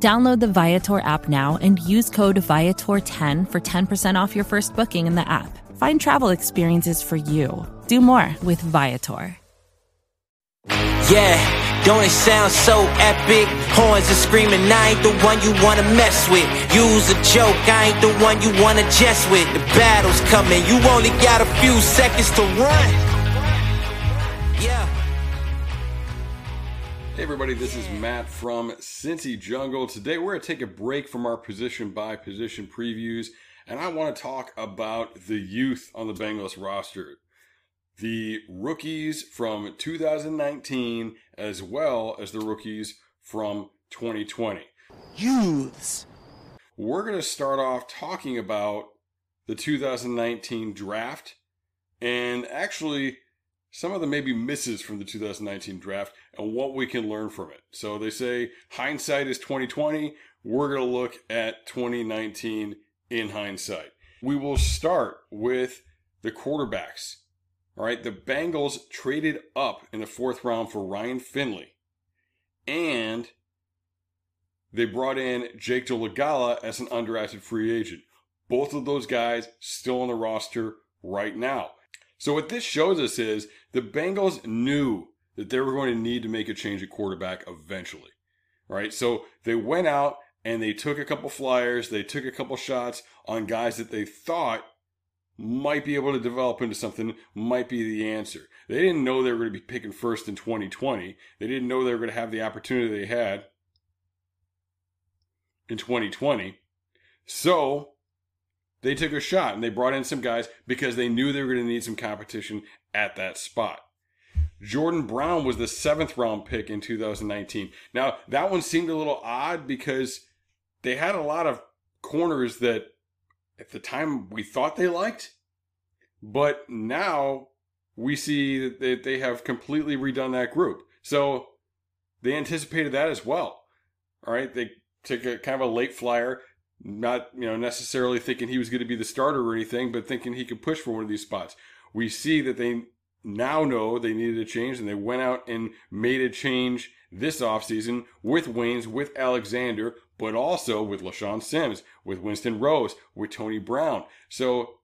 Download the Viator app now and use code Viator10 for 10% off your first booking in the app. Find travel experiences for you. Do more with Viator. Yeah, don't it sound so epic? Horns are screaming, I ain't the one you wanna mess with. Use a joke, I ain't the one you wanna jest with. The battle's coming, you only got a few seconds to run. Everybody, this is Matt from Cincy Jungle. Today we're going to take a break from our position by position previews, and I want to talk about the youth on the Bengals roster. The rookies from 2019 as well as the rookies from 2020. Youths. We're going to start off talking about the 2019 draft and actually some of the maybe misses from the 2019 draft and what we can learn from it. So they say hindsight is 2020. We're going to look at 2019 in hindsight. We will start with the quarterbacks. All right, the Bengals traded up in the fourth round for Ryan Finley, and they brought in Jake Dolegala as an undrafted free agent. Both of those guys still on the roster right now. So what this shows us is the Bengals knew that they were going to need to make a change at quarterback eventually. Right? So they went out and they took a couple flyers, they took a couple shots on guys that they thought might be able to develop into something, might be the answer. They didn't know they were going to be picking first in 2020. They didn't know they were going to have the opportunity they had in 2020. So they took a shot and they brought in some guys because they knew they were going to need some competition at that spot. Jordan Brown was the seventh round pick in 2019. Now, that one seemed a little odd because they had a lot of corners that at the time we thought they liked, but now we see that they have completely redone that group. So they anticipated that as well. All right, they took a kind of a late flyer, not you know necessarily thinking he was going to be the starter or anything, but thinking he could push for one of these spots. We see that they now know they needed a change, and they went out and made a change this offseason with Waynes, with Alexander, but also with LeShaun Sims, with Winston Rose, with Tony Brown. So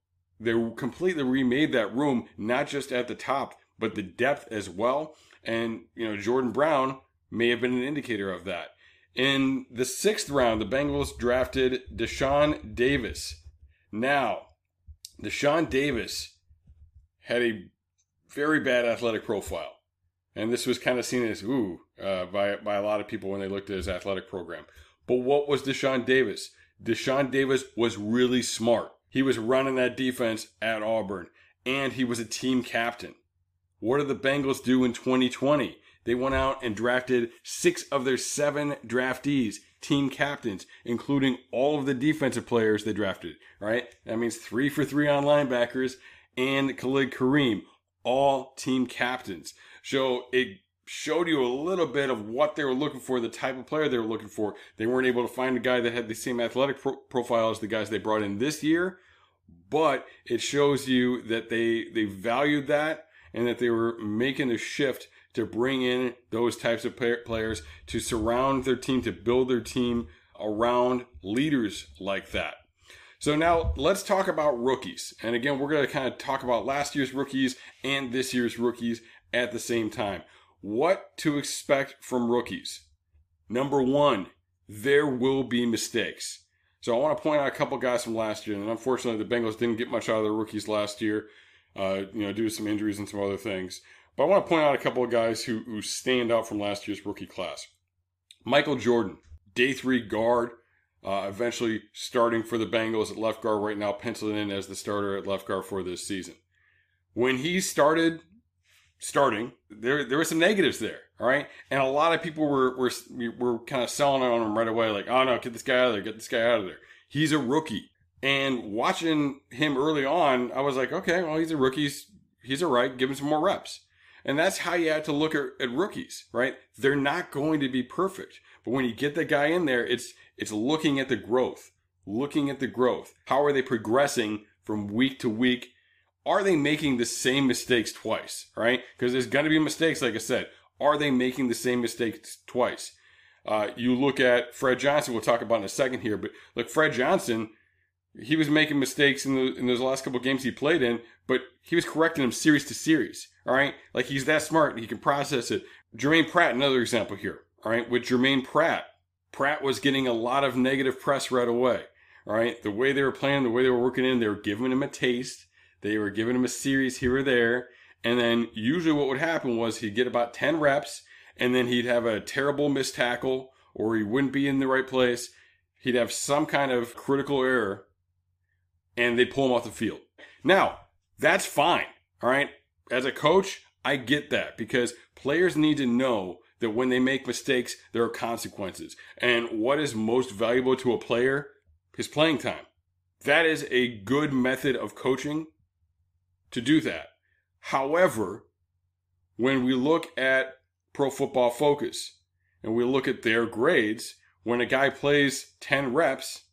they completely remade that room, not just at the top, but the depth as well. And, you know, Jordan Brown may have been an indicator of that. In the sixth round, the Bengals drafted Deshaun Davis. Now, Deshaun Davis had a very bad athletic profile. And this was kind of seen as, ooh, uh, by, by a lot of people when they looked at his athletic program. But what was Deshaun Davis? Deshaun Davis was really smart. He was running that defense at Auburn, and he was a team captain. What did the Bengals do in 2020? They went out and drafted six of their seven draftees, team captains, including all of the defensive players they drafted, right? That means three for three on linebackers and Khalid Kareem, all team captains. So it showed you a little bit of what they were looking for, the type of player they were looking for. They weren't able to find a guy that had the same athletic pro- profile as the guys they brought in this year, but it shows you that they they valued that and that they were making a shift to bring in those types of players to surround their team to build their team around leaders like that. So now let's talk about rookies. And again, we're going to kind of talk about last year's rookies and this year's rookies at the same time. What to expect from rookies? Number one, there will be mistakes. So I want to point out a couple guys from last year, and unfortunately the Bengals didn't get much out of their rookies last year, uh, you know, due to some injuries and some other things. But I want to point out a couple of guys who, who stand out from last year's rookie class. Michael Jordan, day three guard, uh, eventually starting for the Bengals at left guard right now, penciled in as the starter at left guard for this season. When he started starting, there there were some negatives there. All right, and a lot of people were were were kind of selling on him right away, like, oh no, get this guy out of there, get this guy out of there. He's a rookie, And watching him early on, I was like, okay, well, he's a rookie. He's, he's all right. Give him some more reps. And that's how you have to look at, at rookies, right? They're not going to be perfect. But when you get the guy in there, it's, it's looking at the growth, looking at the growth. How are they progressing from week to week? Are they making the same mistakes twice, right? Because there's going to be mistakes, like I said. Are they making the same mistakes twice? Uh, you look at Fred Johnson, we'll talk about in a second here, but look, Fred Johnson, he was making mistakes in, the, in those last couple games he played in, but he was correcting them series to series. All right. Like he's that smart. He can process it. Jermaine Pratt, another example here. All right. With Jermaine Pratt, Pratt was getting a lot of negative press right away. All right. The way they were playing, the way they were working in, they were giving him a taste. They were giving him a series here or there. And then usually what would happen was he'd get about 10 reps and then he'd have a terrible missed tackle or he wouldn't be in the right place. He'd have some kind of critical error and they'd pull him off the field. Now, that's fine. All right. As a coach, I get that because players need to know that when they make mistakes, there are consequences. And what is most valuable to a player? His playing time. That is a good method of coaching to do that. However, when we look at Pro Football Focus and we look at their grades, when a guy plays 10 reps,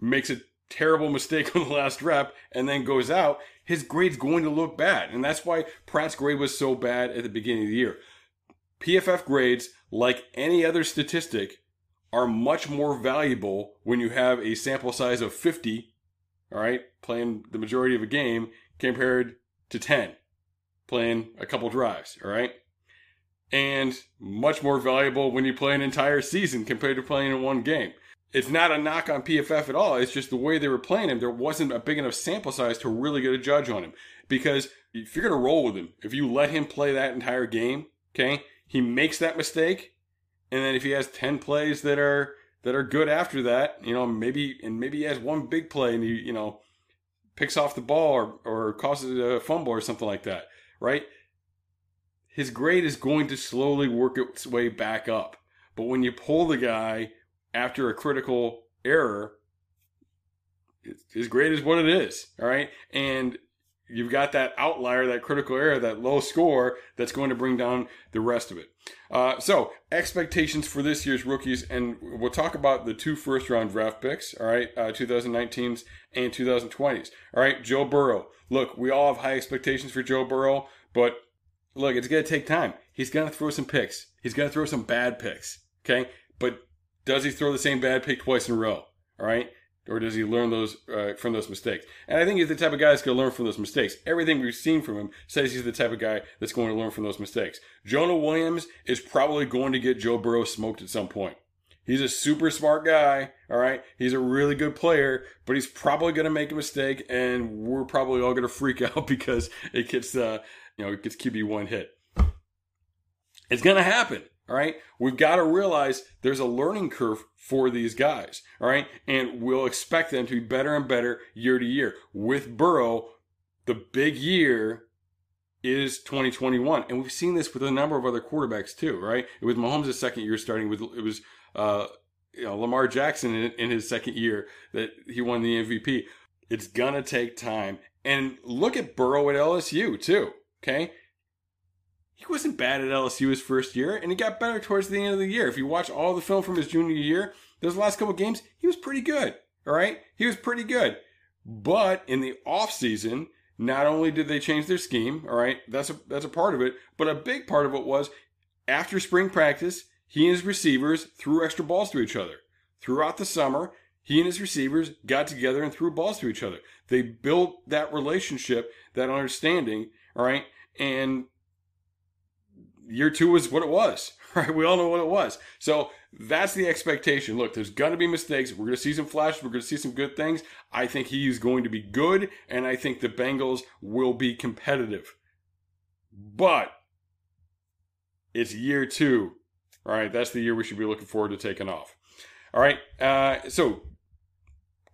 makes a terrible mistake on the last rep, and then goes out, his grade's going to look bad. And that's why Pratt's grade was so bad at the beginning of the year. PFF grades, like any other statistic, are much more valuable when you have a sample size of 50, all right, playing the majority of a game compared to 10, playing a couple drives, all right? And much more valuable when you play an entire season compared to playing in one game it's not a knock on PFF at all. It's just the way they were playing him. There wasn't a big enough sample size to really get a judge on him. Because if you're going to roll with him, if you let him play that entire game, okay, he makes that mistake. And then if he has 10 plays that are, that are good after that, you know, maybe, and maybe he has one big play and he, you know, picks off the ball or, or causes a fumble or something like that, right? His grade is going to slowly work its way back up. But when you pull the guy after a critical error, his great as what it is. All right. And you've got that outlier, that critical error, that low score that's going to bring down the rest of it. Uh, so expectations for this year's rookies, and we'll talk about the two first round draft picks. All right, uh, 2019s and 2020s. All right, Joe Burrow. Look, we all have high expectations for Joe Burrow, but look, it's going to take time. He's going to throw some picks. He's going to throw some bad picks. Okay, but does he throw the same bad pick twice in a row? All right. Or does he learn those uh, from those mistakes? And I think he's the type of guy that's going to learn from those mistakes. Everything we've seen from him says he's the type of guy that's going to learn from those mistakes. Jonah Williams is probably going to get Joe Burrow smoked at some point. He's a super smart guy, all right? He's a really good player, but he's probably going to make a mistake, and we're probably all going to freak out because it gets, uh, you know, it gets QB one hit. It's going to happen. All right. We've got to realize there's a learning curve for these guys. All right. And we'll expect them to be better and better year to year. With Burrow, the big year is 2021. And we've seen this with a number of other quarterbacks too, right? It was Mahomes' second year starting with, it was, uh, you know, Lamar Jackson in, in his second year that he won the MVP. It's to take time. And look at Burrow at LSU too. Okay he wasn't bad at LSU his first year, and he got better towards the end of the year. If you watch all the film from his junior year, those last couple games, he was pretty good. All right, he was pretty good. But in the off season, not only did they change their scheme, all right, that's a that's a part of it, but a big part of it was after spring practice, he and his receivers threw extra balls to each other. Throughout the summer, he and his receivers got together and threw balls to each other. They built that relationship, that understanding, all right, and year two was what it was, right? We all know what it was. So that's the expectation. Look, there's going to be mistakes. We're going to see some flashes. We're going to see some good things. I think he's going to be good, and I think the Bengals will be competitive. But it's year two. All right, that's the year we should be looking forward to taking off. All right, uh, so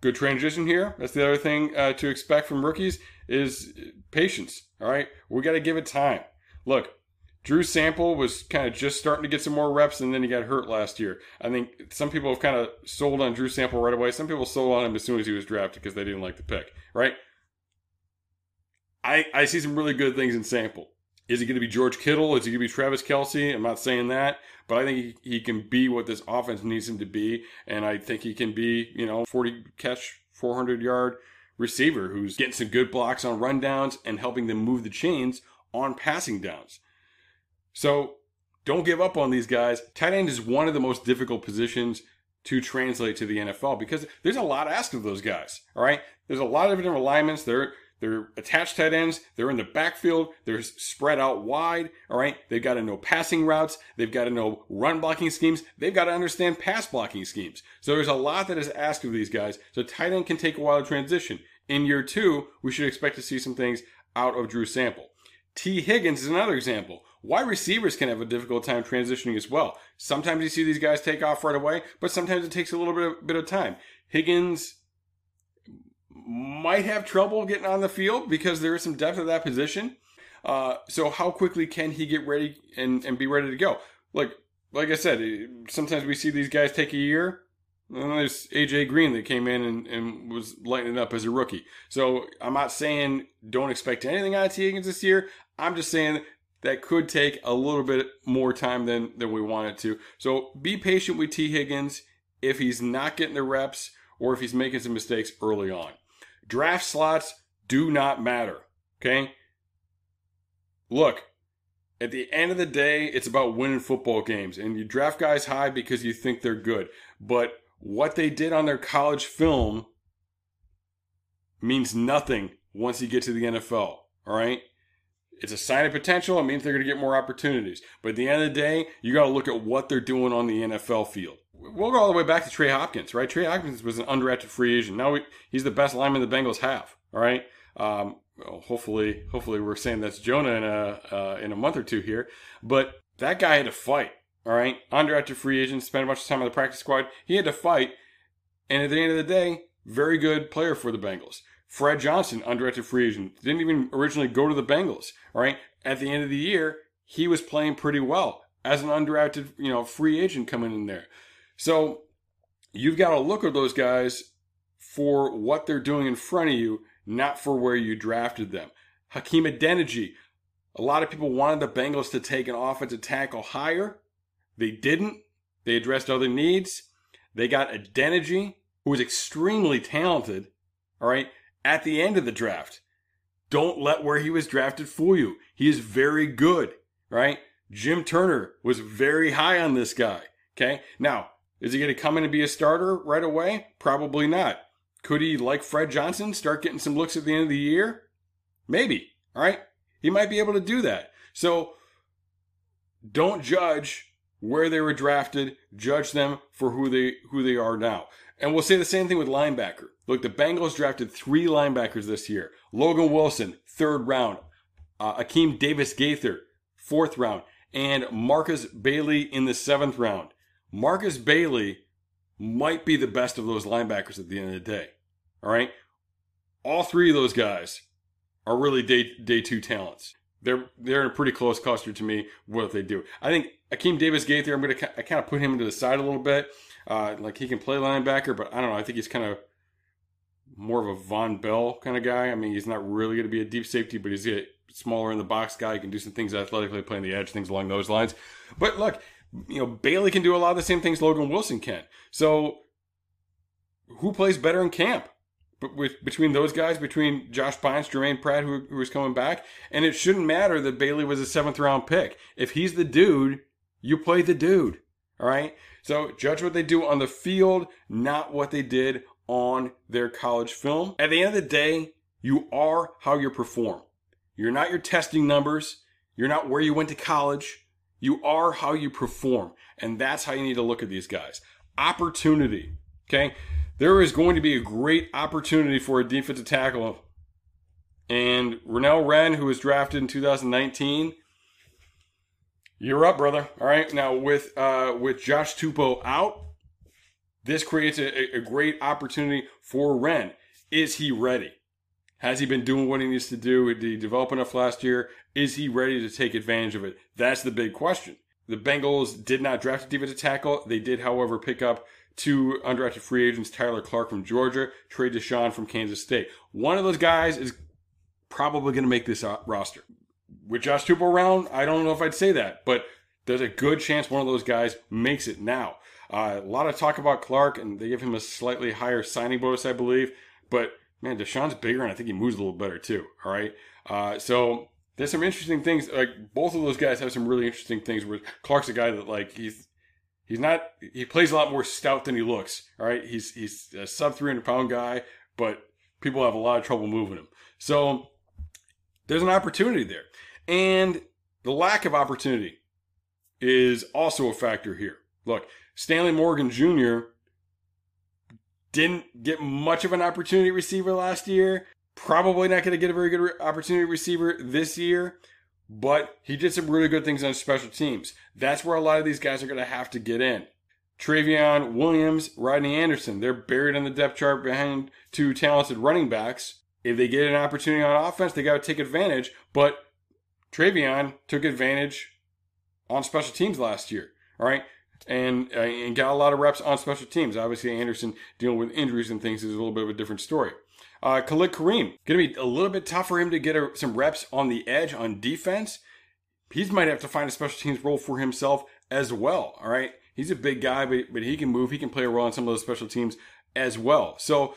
good transition here. That's the other thing uh, to expect from rookies is patience. All right, we got to give it time. Look, Drew Sample was kind of just starting to get some more reps, and then he got hurt last year. I think some people have kind of sold on Drew Sample right away. Some people sold on him as soon as he was drafted because they didn't like the pick, right? I, I see some really good things in Sample. Is he going to be George Kittle? Is he going to be Travis Kelce? I'm not saying that, but I think he, he can be what this offense needs him to be. And I think he can be, you know, 40 catch, 400 yard receiver who's getting some good blocks on rundowns and helping them move the chains on passing downs. So don't give up on these guys. Tight end is one of the most difficult positions to translate to the NFL because there's a lot asked of those guys. All right. There's a lot of different alignments. They're they're attached tight ends. They're in the backfield. They're spread out wide. All right. They've got to know passing routes. They've got to know run blocking schemes. They've got to understand pass blocking schemes. So there's a lot that is asked of these guys. So tight end can take a while to transition. In year two, we should expect to see some things out of Drew Sample. Tee Higgins is another example. Wide receivers can have a difficult time transitioning as well. Sometimes you see these guys take off right away, but sometimes it takes a little bit of, bit of time. Higgins might have trouble getting on the field because there is some depth at that position. Uh, so how quickly can he get ready and, and be ready to go? Like like I said, sometimes we see these guys take a year. And there's AJ Green that came in and, and was lighting up as a rookie. So I'm not saying don't expect anything out of Tee Higgins this year. I'm just saying that could take a little bit more time than, than we want it to. So be patient with Tee Higgins if he's not getting the reps or if he's making some mistakes early on. Draft slots do not matter. Okay? Look, at the end of the day, it's about winning football games. And you draft guys high because you think they're good. But what they did on their college film means nothing once you get to the NFL. All right? It's a sign of potential. It means they're going to get more opportunities. But at the end of the day, you got to look at what they're doing on the NFL field we'll go all the way back to Trey Hopkins, right? Trey Hopkins was an undrafted free agent. Now we, he's the best lineman the Bengals have. All right. Um, well, hopefully, hopefully we're saying that's Jonah in a uh, in a month or two here. But that guy had to fight. All right, undrafted free agent, spent a bunch of time on the practice squad. He had to fight, and at the end of the day, very good player for the Bengals. Fred Johnson, undrafted free agent, didn't even originally go to the Bengals. All right, at the end of the year, he was playing pretty well as an undrafted, you know, free agent coming in there. So you've got to look at those guys for what they're doing in front of you, not for where you drafted them. Hakeem Adeniji, a lot of people wanted the Bengals to take an offensive tackle higher. They didn't. They addressed other needs. They got Adeniji, who was extremely talented, all right, at the end of the draft. Don't let where he was drafted fool you. He is very good, right? Jim Turner was very high on this guy. Okay. Now, is he going to come in and be a starter right away? Probably not. Could he, like Fred Johnson, start getting some looks at the end of the year? Maybe. All right. He might be able to do that. So don't judge where they were drafted. Judge them for who they who they are now. And we'll say the same thing with linebacker. Look, the Bengals drafted three linebackers this year. Logan Wilson, third round. Uh, Akeem Davis Gaither, fourth round. And Markus Bailey in the seventh round. Markus Bailey might be the best of those linebackers at the end of the day. All right. All three of those guys are really day day two talents. They're they're in a pretty close cluster to me. What they do? I think Akeem Davis Gaither. I'm gonna I kind of put him to the side a little bit. Uh, like he can play linebacker, but I don't know. I think he's kind of more of a Vonn Bell kind of guy. I mean, he's not really going to be a deep safety, but he's a smaller in the box guy. He can do some things athletically, playing the edge, things along those lines. But look, you know, Bailey can do a lot of the same things Logan Wilson can. So, who plays better in camp? But with between those guys, between Josh Bynes, Jermaine Pratt, who, who was coming back, and it shouldn't matter that Bailey was a seventh round pick. If he's the dude, you play the dude. All right. So judge what they do on the field, not what they did on their college film. At the end of the day, you are how you perform. You're not your testing numbers. You're not where you went to college. You are how you perform. And that's how you need to look at these guys. Opportunity. Okay. There is going to be a great opportunity for a defensive tackle. And Renell Wren, who was drafted in 2019, you're up, brother. All right. Now with uh, with Josh Tupou out, this creates a, a great opportunity for Wren. Is he ready? Has he been doing what he needs to do? Did he develop enough last year? Is he ready to take advantage of it? That's the big question. The Bengals did not draft a defensive tackle. They did, however, pick up two undrafted free agents, Tyler Clark from Georgia, Trey Dishon from Kansas State. One of those guys is probably going to make this uh, roster. With Josh Tupou around, I don't know if I'd say that, but there's a good chance one of those guys makes it now. Uh, a lot of talk about Clark, and they give him a slightly higher signing bonus, I believe. But man, Dishon's bigger, and I think he moves a little better too. All right, uh, so there's some interesting things. Like both of those guys have some really interesting things. Where Clark's a guy that like he's he's not he plays a lot more stout than he looks. All right, he's he's a sub 300 pound guy, but people have a lot of trouble moving him. So there's an opportunity there, and the lack of opportunity is also a factor here. Look, Stanley Morgan Jr. didn't get much of an opportunity receiver last year. Probably not going to get a very good re- opportunity receiver this year, but he did some really good things on special teams. That's where a lot of these guys are going to have to get in. Trayveon Williams, Rodney Anderson, they're buried on the depth chart behind two talented running backs. If they get an opportunity on offense, they got to take advantage. But Trayveon took advantage on special teams last year. All right. And, uh, and got a lot of reps on special teams. Obviously, Anderson dealing with injuries and things is a little bit of a different story. Uh, Khalid Kareem, going to be a little bit tough for him to get a, some reps on the edge on defense. He might have to find a special teams role for himself as well. All right. He's a big guy, but, but he can move. He can play a role on some of those special teams as well. So,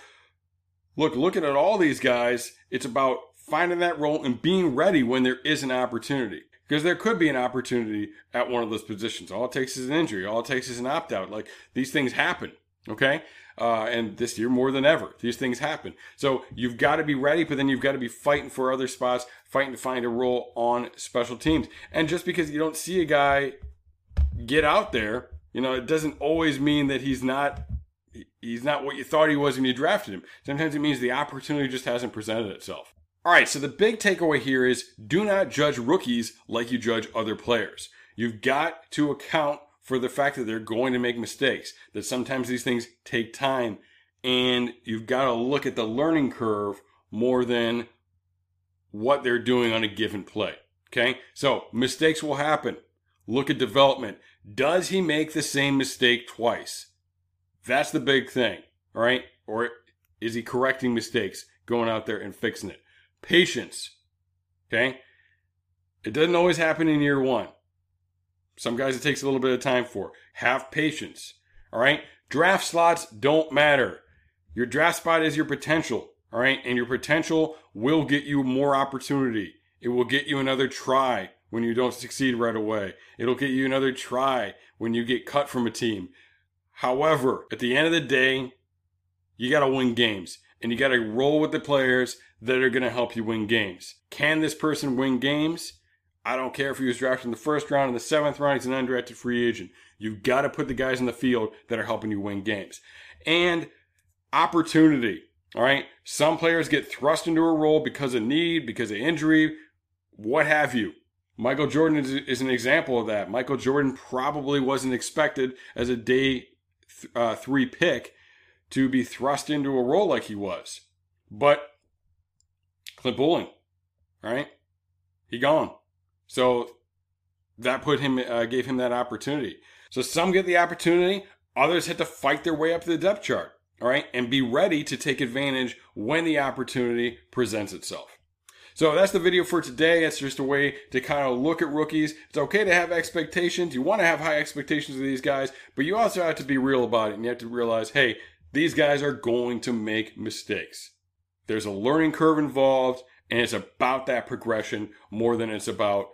look, looking at all these guys, it's about finding that role and being ready when there is an opportunity because there could be an opportunity at one of those positions. All it takes is an injury. All it takes is an opt out. Like these things happen. Okay. Uh, and this year more than ever, these things happen. So you've got to be ready, but then you've got to be fighting for other spots, fighting to find a role on special teams. And just because you don't see a guy get out there, you know, it doesn't always mean that he's not he's not what you thought he was when you drafted him. Sometimes it means the opportunity just hasn't presented itself. All right, so the big takeaway here is do not judge rookies like you judge other players. You've got to account for the fact that they're going to make mistakes, that sometimes these things take time, and you've got to look at the learning curve more than what they're doing on a given play. Okay? So mistakes will happen. Look at development. Does he make the same mistake twice? That's the big thing. All right? Or is he correcting mistakes, going out there and fixing it? Patience. Okay? It doesn't always happen in year one. Some guys it takes a little bit of time for. Have patience. All right? Draft slots don't matter. Your draft spot is your potential. All right? And your potential will get you more opportunity. It will get you another try when you don't succeed right away. It'll get you another try when you get cut from a team. However, at the end of the day, you got to win games and you got to roll with the players that are going to help you win games. Can this person win games? I don't care if he was drafted in the first round, in the seventh round, he's an undrafted free agent. You've got to put the guys in the field that are helping you win games. And opportunity. All right. Some players get thrust into a role because of need, because of injury, what have you. Michael Jordan is, is an example of that. Michael Jordan probably wasn't expected as a day th- uh, three pick to be thrust into a role like he was. But Clint Boling, right? He gone. So that put him, uh, gave him that opportunity. So some get the opportunity, others had to fight their way up to the depth chart, all right, and be ready to take advantage when the opportunity presents itself. So that's the video for today. It's just a way to kind of look at rookies. It's okay to have expectations. You want to have high expectations of these guys, but you also have to be real about it and you have to realize, hey, these guys are going to make mistakes. There's a learning curve involved, and it's about that progression more than it's about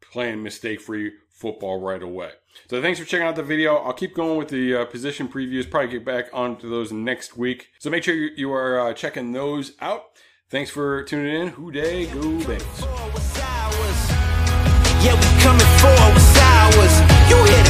playing mistake free football right away. So thanks for checking out the video. I'll keep going with the uh, position previews, probably get back onto those next week. So make sure you, are uh, checking those out. Thanks for tuning in. Who Dey, go Bengals. Yeah, we coming for what's ours. You hear